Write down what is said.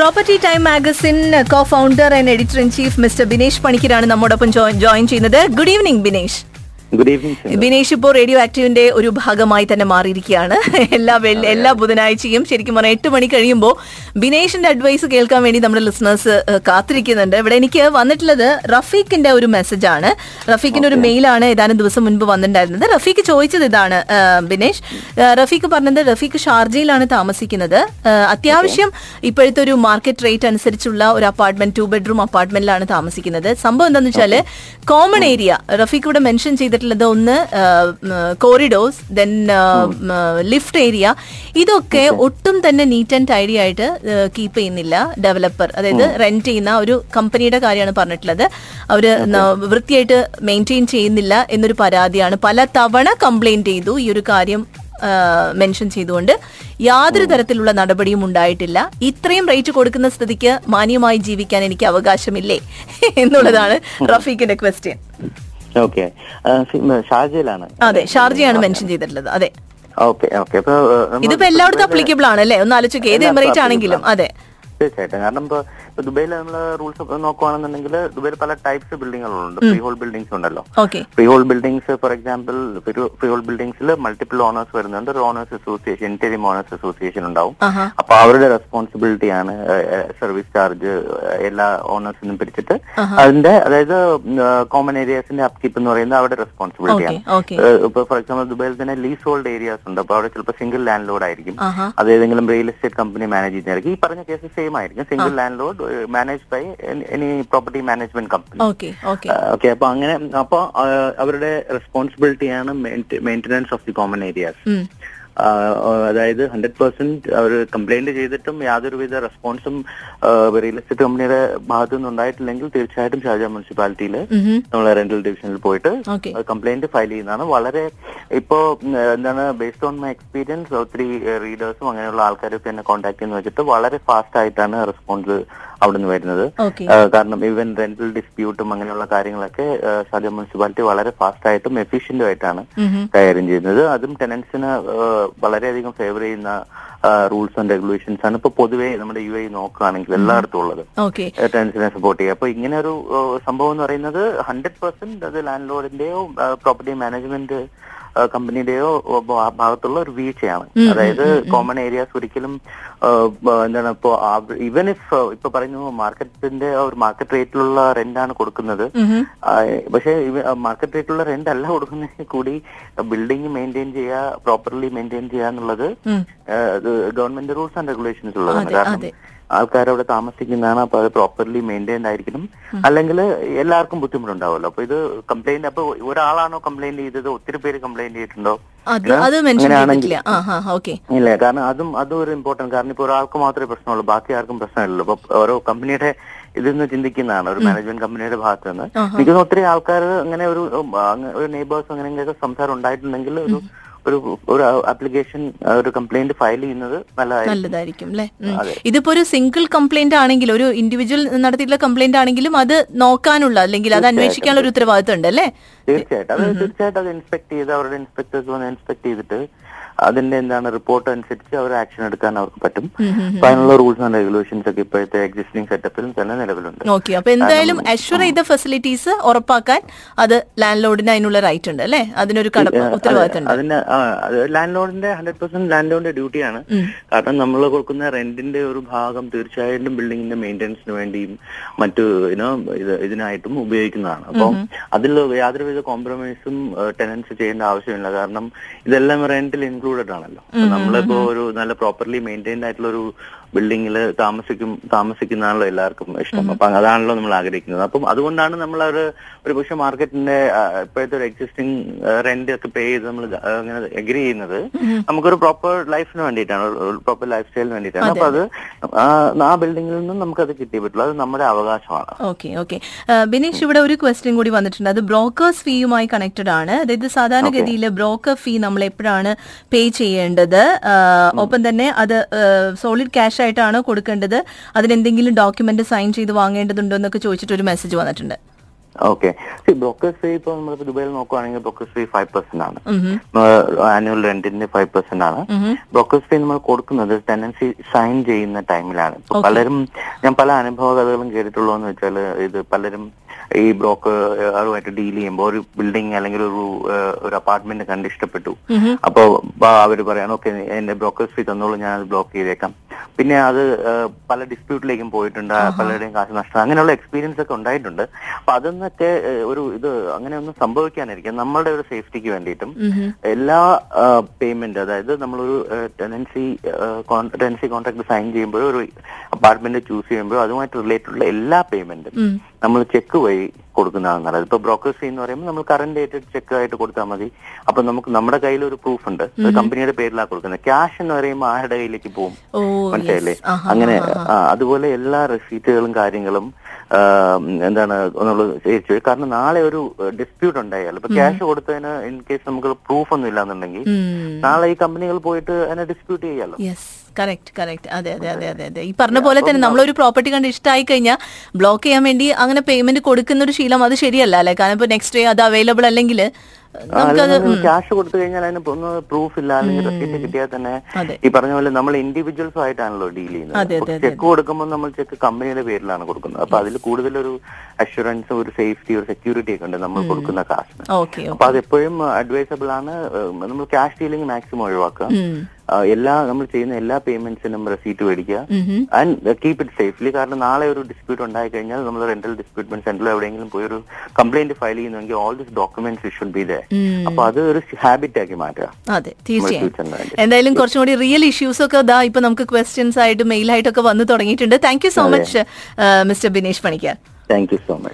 Property Time magazine co founder and editor in chief mister Binesh പണിക്കരാണ് നമ്മോടൊപ്പം join ചെയ്യുന്നത്. Good evening Binesh. Good evening Binesh ഇപ്പോൾ radio ആക്റ്റീവിന്റെ ഒരു ഭാഗമായി തന്നെ മാറിയിരിക്കുകയാണ്. എല്ലാ എല്ലാ ബുധനാഴ്ചയും ശരിക്കും പറഞ്ഞാൽ എട്ട് മണി കഴിയുമ്പോൾ ബിനേഷിന്റെ അഡ്വൈസ് കേൾക്കാൻ വേണ്ടി നമ്മുടെ ലിസണേഴ്സ് കാത്തിരിക്കുന്നുണ്ട്. ഇവിടെ എനിക്ക് വന്നിട്ടുള്ളത് റഫീഖിന്റെ ഒരു മെസ്സേജ് ആണ്. റഫീഖിന്റെ ഒരു മെയിലാണ് ഏതാനും ദിവസം മുൻപ് വന്നിട്ടുണ്ടായിരുന്നത്. റഫീഖ് ചോദിച്ചത് ഇതാണ് ബിനേഷ് റഫീഖ് പറഞ്ഞത് റഫീഖ് ഷാർജയിലാണ് താമസിക്കുന്നത്. അത്യാവശ്യം ഇപ്പോഴത്തെ ഒരു മാർക്കറ്റ് റേറ്റ് അനുസരിച്ചുള്ള ഒരു അപ്പാർട്ട്മെന്റ് ടു ബെഡ്റൂം അപ്പാർട്ട്മെന്റിലാണ് താമസിക്കുന്നത്. സംഭവം എന്താണെന്ന് വെച്ചാൽ കോമൺ ഏരിയ റഫീഖ് ഇവിടെ മെൻഷൻ ചെയ്തിട്ടുള്ളത് ഒന്ന് കോറിഡോർസ് ദെൻ ലിഫ്റ്റ് ഏരിയ ഇതൊക്കെ ഒട്ടും തന്നെ നീറ്റ് ആൻഡ് ടൈഡി ആയിട്ട് കീപ്പ് ചെയ്യുന്നില്ല ഡെവലപ്പർ അതായത് റെന്റ് ചെയ്യുന്ന ഒരു കമ്പനിയുടെ കാര്യമാണ് പറഞ്ഞിട്ടുള്ളത്. അവർ വൃത്തിയായിട്ട് മെയിന്റെയിൻ ചെയ്യുന്നില്ല എന്നൊരു പരാതിയാണ്. പല തവണ കംപ്ലൈന്റ് ചെയ്തു ഈ ഒരു കാര്യം മെൻഷൻ ചെയ്തുകൊണ്ട്. യാതൊരു തരത്തിലുള്ള നടപടിയും ഉണ്ടായിട്ടില്ല. ഇത്രയും റേറ്റ് കൊടുക്കുന്ന സ്ഥിതിക്ക് മാന്യമായി ജീവിക്കാൻ എനിക്ക് അവകാശമില്ലേ? എന്നുള്ളതാണ് റഫീഖിന്റെ ക്വസ്റ്റ്യൻ ഓക്കെ ഷാർജയിലാണ്. അതെ ഷാർജയാണ് മെൻഷൻ ചെയ്തിട്ടുള്ളത്. അതെ. ഇതിപ്പോ എല്ലായിടത്തും അപ്ലിക്കബിൾ ആണ് അല്ലേ? ഒന്ന് ആലോചിക്കുക ഏത് എമിറേറ്റ് ആണെങ്കിലും. അതെ. തീർച്ചയായിട്ടും. കാരണം ഇപ്പൊ ദുബൈയിൽ നമ്മൾ റൂൾസ് നോക്കുവാണെന്നുണ്ടെങ്കിൽ ദുബൈയിൽ പല ടൈപ്സ് ബിൽഡിങ്ങുകളുണ്ട് ഫ്രീ ഹോൾ ബിൽഡിംഗ്സ് ഉണ്ടല്ലോ. Freehold buildings for example freehold ബിൽഡിംഗ്സിൽ multiple owners വരുന്നുണ്ട്. ഒരു owners association interim owners association ഉണ്ടാവും. അപ്പൊ അവരുടെ റെസ്പോൺസിബിലിറ്റിയാണ് സർവീസ് ചാർജ് എല്ലാ ഓണേഴ്സിനും പിരിച്ചിട്ട് അതിന്റെ അതായത് കോമൺ ഏരിയാസിന്റെ അപ്കീപ്പ് എന്ന് പറയുന്നത് അവരുടെ റെസ്പോൺസിബിലിറ്റിയാണ് ആണ് ഇപ്പൊ ഫോർ എക്സാമ്പിൾ ദുബൈയിൽ തന്നെ ലീസ് ഹോൾഡ് ഏരിയാസ് ഉണ്ട്. അപ്പൊ അവിടെ ചിലപ്പോൾ സിംഗിൾ ലാൻഡ് ലോഡ് ആയിരിക്കും അത് ഏതെങ്കിലും റിയൽ എസ്റ്റേറ്റ് കമ്പനി മാനേജ് ചെയ്യുന്നതായിരിക്കും. ഈ പറഞ്ഞ കേസ് സെയിം ആയിരിക്കും single landlord manage by any property management company okay okay. Okay അപ്പൊ അങ്ങനെ അപ്പൊ അവരുടെ റെസ്പോൺസിബിലിറ്റിയാണ് maintenance of the common areas അതായത് ഹൺഡ്രഡ് പെർസെന്റ് അവർ കംപ്ലൈന്റ് ചെയ്തിട്ടും യാതൊരുവിധ റെസ്പോൺസും റിയൽ എസ്റ്റേറ്റ് കമ്പനിയുടെ ഭാഗത്തു നിന്ന് ഉണ്ടായിട്ടില്ലെങ്കിൽ തീർച്ചയായിട്ടും ഷാർജ മുനിസിപ്പാലിറ്റിയിൽ നമ്മളെ നമ്മൾ റെന്റൽ ഡിവിഷനിൽ പോയിട്ട് കംപ്ലൈന്റ് ഫയൽ ചെയ്യുന്നതാണ്. വളരെ ഇപ്പോ എന്താണ് ബേസ്ഡ് ഓൺ മൈ എക്സ്പീരിയൻസ് ഒത്തിരി റീഡേഴ്സും അങ്ങനെയുള്ള ആൾക്കാരൊക്കെ എന്നെ കോൺടാക്ട് ചെയ്യുന്ന വെച്ചിട്ട് വളരെ ഫാസ്റ്റ് ആയിട്ടാണ് റെസ്പോൺസ് അവിടുന്ന് വരുന്നത്. കാരണം ഈവൻ റെന്റൽ ഡിസ്പ്യൂട്ടും അങ്ങനെയുള്ള കാര്യങ്ങളൊക്കെ ഷാജ മുനിസിപ്പാലിറ്റി വളരെ ഫാസ്റ്റ് ആയിട്ടും എഫിഷ്യന്റും ആയിട്ടാണ് കൈകാര്യം ചെയ്യുന്നത്. അതും ടെനൻസിന് വളരെയധികം ഫേവർ ചെയ്യുന്ന റൂൾസ് ആൻഡ് റെഗുലേഷൻസ് ആണ് ഇപ്പൊ പൊതുവെ നമ്മുടെ യു ഐ നോക്കുകയാണെങ്കിൽ എല്ലായിടത്തും ഉള്ളത്. ടെനൻസിനെ സപ്പോർട്ട് ചെയ്യുക. അപ്പൊ ഇങ്ങനെ ഒരു സംഭവം എന്ന് പറയുന്നത് ഹൺഡ്രഡ് പെർസെന്റ് അത് ലാൻഡ് ലോഡിന്റെയോ പ്രോപ്പർട്ടി മാനേജ്മെന്റ് കമ്പനിയുടെയോ ഭാഗത്തുള്ള ഒരു വീഴ്ചയാണ്. അതായത് കോമൺ ഏരിയാസ് ഒരിക്കലും എന്താണ് ഇപ്പോ ഈവൻ ഇഫ് ഇപ്പൊ പറയുന്നു മാർക്കറ്റിന്റെ ഒരു മാർക്കറ്റ് റേറ്റിലുള്ള റെന്റാണ് കൊടുക്കുന്നത്. പക്ഷേ മാർക്കറ്റ് റേറ്റിലുള്ള റെന്റ് അല്ല കൊടുക്കുന്നതിൽ കൂടി ബിൽഡിംഗ് മെയിന്റെയിൻ ചെയ്യുക പ്രോപ്പർലി മെയിന്റെയിൻ ചെയ്യുക എന്നുള്ളത് ഗവൺമെന്റ് റൂൾസ് ആൻഡ് റെഗുലേഷൻസ് ഉള്ളതാണ് കാരണം അവിടെ താമസിക്കുന്നതാണ് അപ്പൊ അത് പ്രോപ്പർലി മെയിന്റൈൻഡ് ആയിരിക്കണം. അല്ലെങ്കിൽ എല്ലാവർക്കും ബുദ്ധിമുട്ടുണ്ടാവുമല്ലോ. അപ്പൊ ഇത് കംപ്ലൈന്റ് അപ്പൊ ഒരാളാണോ കംപ്ലൈന്റ് ചെയ്തത്? ഒത്തിരി പേര് കംപ്ലൈന്റ് ചെയ്തിട്ടുണ്ടോ? അങ്ങനെയാണെങ്കിൽ- ഇല്ല കാരണം അതും അതും ഒരു ഇമ്പോർട്ടന്റ് കാരണം ഇപ്പൊ ഒരാൾക്ക് മാത്രമേ പ്രശ്നമുള്ളൂ. ബാക്കി ആർക്കും പ്രശ്നമില്ലല്ലോ. അപ്പൊ ഓരോ കമ്പനിയുടെ ഇതിന്ന് ചിന്തിക്കുന്നതാണ്. ഒരു മാനേജ്മെന്റ് കമ്പനിയുടെ ഭാഗത്ത് നിന്ന് എനിക്ക് ഒത്തിരി ആൾക്കാർ അങ്ങനെ ഒരു ഒരു നെയ്ബേഴ്സ് അങ്ങനെയൊക്കെ സംസാരം ഉണ്ടായിട്ടുണ്ടെങ്കിൽ ഒരു ഒരു ഒരു ആപ്ലിക്കേഷൻ ഒരു കംപ്ലൈന്റ് ഫയൽ ചെയ്യുന്നത് നല്ലതായിരിക്കും. അല്ലെ ഇതിപ്പോ ഒരു സിംഗിൾ കംപ്ലൈന്റ് ആണെങ്കിൽ ഒരു ഇൻഡിവിജ്വൽ നടത്തിയിട്ടുള്ള കംപ്ലൈന്റ് ആണെങ്കിലും അത് നോക്കാനുള്ള അല്ലെങ്കിൽ അത് അന്വേഷിക്കാനുള്ള ഒരു ഉത്തരവാദിത്വം ഉണ്ട് അല്ലേ? തീർച്ചയായിട്ടും. അത് തീർച്ചയായിട്ടും അത് ഇൻസ്പെക്ട് ചെയ്ത് അവരുടെ ഇൻസ്പെക്ടേഴ്സ് വന്ന് ഇൻസ്പെക്ട് ചെയ്തിട്ട് അതിന്റെ എന്താണ് റിപ്പോർട്ട് അനുസരിച്ച് അവർ ആക്ഷൻ എടുക്കാൻ അവർക്ക് പറ്റും. അപ്പൊ അതിനുള്ള റൂൾസ് ആൻഡ് റെഗുലേഷൻസ് ഒക്കെ ഇപ്പോഴത്തെ എക്സിസ്റ്റിംഗ് സെറ്റപ്പിൽ തന്നെ നിലവിലുണ്ട്. ഓക്കെ അപ്പൊ എന്തായാലും അഷ്വർ ചെയ്ത ഫെസിലിറ്റീസ് ഉറപ്പാക്കാൻ അത് ലാൻഡ് ലോഡിന് അതിനുള്ള റൈറ്റ് ഉണ്ട് അല്ലേ? അതിനൊരു ഉത്തരവാദിത്തം അതിന് ലാൻഡ് ലോഡിന്റെ ഹൺഡ്രഡ് പെർസെന്റ് ലാൻഡ് ലോഡിന്റെ ഡ്യൂട്ടിയാണ് കാരണം നമ്മൾ കൊടുക്കുന്ന റെന്റിന്റെ ഒരു ഭാഗം തീർച്ചയായിട്ടും ബിൽഡിങ്ങിന്റെ മെയിന്റെനൻസിന് വേണ്ടിയും മറ്റു ഇതിനായിട്ടും ഉപയോഗിക്കുന്നതാണ്. അപ്പം അതിൽ യാതൊരുവിധ കോംപ്രമൈസും ടെനൻസ് ചെയ്യേണ്ട ആവശ്യമില്ല. കാരണം ഇതെല്ലാം റെന്റിൽ ഇൻക്ലൂഡഡ് ആണല്ലോ. നമ്മളിപ്പോ ഒരു നല്ല പ്രോപ്പർലി മെയിന്റൈൻഡ് ആയിട്ടുള്ള ഒരു ബിൽഡിങ്ങിൽ താമസിക്കും താമസിക്കുന്നതാണല്ലോ എല്ലാവർക്കും ഇഷ്ടം. അപ്പൊ അതാണല്ലോ നമ്മൾ ആഗ്രഹിക്കുന്നത്. അപ്പം അതുകൊണ്ടാണ് നമ്മൾ ഒരു ഒരു പക്ഷെ മാർക്കറ്റിന്റെ ഇപ്പോഴത്തെ ഒരു എക്സിസ്റ്റിംഗ് റെന്റ് ഒക്കെ പേ ചെയ്ത് നമ്മൾ അങ്ങനെ എഗ്രി ചെയ്യുന്നത് നമുക്കൊരു പ്രോപ്പർ ലൈഫിന് വേണ്ടിയിട്ടാണ് പ്രോപ്പർ ലൈഫ് സ്റ്റൈലിന് വേണ്ടിയിട്ടാണ്. അപ്പൊ അത് ആ- ബിൽഡിങ്ങിൽ നിന്നും നമുക്കത് കിട്ടിയേ പറ്റുള്ളൂ. അത് നമ്മുടെ അവകാശമാണ്. Okay okay. ബിനീഷ് ഇവിടെ ഒരു ക്വസ്റ്റ്യൻ കൂടി വന്നിട്ടുണ്ട്. അത് ബ്രോക്കേഴ്സ് ഫീയുമായി കണക്റ്റഡ് ആണ്. അതായത് സാധാരണഗതിയിൽ ബ്രോക്കർ ഫീ നമ്മൾ എപ്പോഴാണ് പേ ചെയ്യേണ്ടത്? ഒപ്പം തന്നെ അത് സോളിഡ് ക്യാഷ് ആയിട്ടാണോ കൊടുക്കേണ്ടത്. അതിനെന്തെങ്കിലും ഡോക്യുമെന്റ് സൈൻ ചെയ്ത് വാങ്ങേണ്ടതുണ്ടോ എന്നൊക്കെ ചോദിച്ചിട്ട് ഒരു മെസ്സേജ് വന്നിട്ടുണ്ട്. ഓക്കെ ബ്രോക്കേഴ്സ് ഫീ ഇപ്പൊ നമ്മൾ ദുബായിൽ നോക്കുവാണെങ്കിൽ ബ്രോക്കേഴ്സ് ഫീ ഫൈവ് പെർസെന്റ് ആണ്. ആനുവൽ റെന്റിന്റെ ഫൈവ് പെർസെന്റ് ആണ്. ബ്രോക്കേഴ്സ് ഫീ നമ്മൾ കൊടുക്കുന്നത് ടെനൻസി സൈൻ ചെയ്യുന്ന ടൈമിലാണ് പലരും ഞാൻ പല അനുഭവ കഥകളും കേട്ടിട്ടുള്ളതെന്ന് വെച്ചാൽ ഇത് പലരും ഈ ബ്രോക്കറുമായിട്ട് ഡീൽ ചെയ്യുമ്പോൾ ഒരു ബിൽഡിംഗ് അല്ലെങ്കിൽ ഒരു ഒരു അപ്പാർട്ട്മെന്റ് കണ്ട് ഇഷ്ടപ്പെട്ടു. അപ്പോൾ അവർ പറയാണ് ഓക്കെ എന്റെ ബ്രോക്കേഴ്സ് ഫീ തന്നോളൂ ഞാൻ അത് ബ്ലോക്ക് ചെയ്തേക്കാം. പിന്നെ അത് പല ഡിസ്പ്യൂട്ടിലേക്കും പോയിട്ടുണ്ട് പലരുടെയും കാശ് നഷ്ടം അങ്ങനെയുള്ള എക്സ്പീരിയൻസ് ഒക്കെ ഉണ്ടായിട്ടുണ്ട്. അപ്പൊ അതൊന്നൊക്കെ ഒരു ഇത് അങ്ങനെ ഒന്നും സംഭവിക്കാനിരിക്കും. നമ്മളുടെ ഒരു സേഫ്റ്റിക്ക് വേണ്ടിയിട്ടും എല്ലാ പേയ്മെന്റ് അതായത് നമ്മളൊരു ടെനൻസി ടെനൻസി കോൺട്രാക്ട് സൈൻ ചെയ്യുമ്പോഴോ ഒരു അപ്പാർട്ട്മെന്റ് ചൂസ് ചെയ്യുമ്പോഴോ അതുമായിട്ട് റിലേറ്റഡ് ഉള്ള എല്ലാ പേയ്മെന്റും നമ്മൾ ചെക്ക് വഴി കൊടുക്കുന്നതാണ് നല്ലത് ഇപ്പൊ ബ്രോക്കേഴ്സ് ഫീ എന്ന് പറയുമ്പോൾ നമ്മൾ കറന്റ് ഡേറ്റഡ് ചെക്ക് ആയിട്ട് കൊടുത്താൽ മതി. അപ്പൊ നമുക്ക് നമ്മുടെ കയ്യിൽ ഒരു പ്രൂഫ് ഉണ്ട്. കമ്പനിയുടെ പേരിലാണ് കൊടുക്കുന്നത്. ക്യാഷ് എന്ന് പറയുമ്പോൾ ആരുടെ കയ്യിലേക്ക് പോകും? മനസ്സിലായില്ലേ? അങ്ങനെ അതുപോലെ എല്ലാ റെസീറ്റുകളും കാര്യങ്ങളും എന്താണ് നമ്മൾ ചേച്ചു കാരണം നാളെ ഒരു ഡിസ്പ്യൂട്ട് ഉണ്ടായാൽ ഇപ്പൊ ക്യാഷ് കൊടുത്തതിന് ഇൻ കേസ് നമുക്ക് പ്രൂഫ് ഒന്നും ഇല്ലാന്നുണ്ടെങ്കിൽ നാളെ ഈ കമ്പനികൾ പോയിട്ട് അതിനെ ഡിസ്പ്യൂട്ട് ചെയ്യാലോ? യെസ് കറക്റ്റ് കറക്റ്റ് അതെ അതെ അതെ അതെ അതെ. ഈ പറഞ്ഞ പോലെ തന്നെ നമ്മളൊരു പ്രോപ്പർട്ടി കണ്ട് ഇഷ്ടമായി കഴിഞ്ഞാൽ ബ്ലോക്ക് ചെയ്യാൻ വേണ്ടി അങ്ങനെ പേയ്മെന്റ് കൊടുക്കുന്ന ഒരു ശീലം അത് ശരിയല്ല അല്ലെ? കാരണം ഇപ്പൊ നെക്സ്റ്റ് ഡേ അത് അവൈലബിൾ അല്ലെങ്കിൽ ക്യാഷ് കൊടുത്തു കഴിഞ്ഞാൽ അതിന് ഒന്ന് പ്രൂഫ് ഇല്ല അല്ലെങ്കിൽ റെസിപ്റ്റ് കിട്ടിയാൽ തന്നെ അതെ. ഈ പറഞ്ഞ പോലെ നമ്മൾ ഇൻഡിവിജ്വൽസ് ആയിട്ടാണല്ലോ ഡീൽ അതെ, ചെയ്യുന്നത് അതെ, ചെക്ക് കൊടുക്കുമ്പോൾ നമ്മൾ ചെക്ക് കമ്പനിയുടെ പേരിലാണ് കൊടുക്കുന്നത്. അപ്പൊ അതിൽ കൂടുതലൊരു അഷുറൻസ് ഒരു സേഫ്റ്റി ഒരു സെക്യൂരിറ്റി ഒക്കെ ഉണ്ട് നമ്മൾ കൊടുക്കുന്ന കാശിന്. അപ്പൊ അപ്പൊ അതെപ്പോഴും അഡ്വൈസബിൾ ആണ്. നമ്മൾ ക്യാഷ് ഡീലിംഗ് മാക്സിമം ഒഴിവാക്കുക. എല്ലാ നമ്മൾ ചെയ്യുന്ന എല്ലാ പേയ്മെന്റ്സിനും റെസീറ്റ് മേടിക്കുക. ആൻഡ് കീപ് ഇറ്റ് സേഫ്ലി കാരണം നാളെ ഒരു ഡിസ്പ്യൂട്ട് ഉണ്ടായി കഴിഞ്ഞാൽ നമ്മൾ റെന്റൽ ഡിസ്പ്യൂട്ട്മെന്റ് സെന്ററിൽ എവിടെയെങ്കിലും പോയി ഒരു കംപ്ലൈന്റ് ഫയൽ ചെയ്യുന്നെങ്കിൽ all this documents should be there അപ്പൊ അത് ഒരു ഹാബിറ്റ് ആക്കി മാറ്റുക. അതെ തീർച്ചയായും. എന്തായാലും കുറച്ചും കൂടി റിയൽ ഇഷ്യൂസ് ഒക്കെ ഇതാ ഇപ്പൊ നമുക്ക് ക്വസ്റ്റ്യൻസ് ആയിട്ട് മെയിൽ ആയിട്ടൊക്കെ വന്നു തുടങ്ങിയിട്ടുണ്ട്. Thank you so much mister Binesh Panicker thank you so much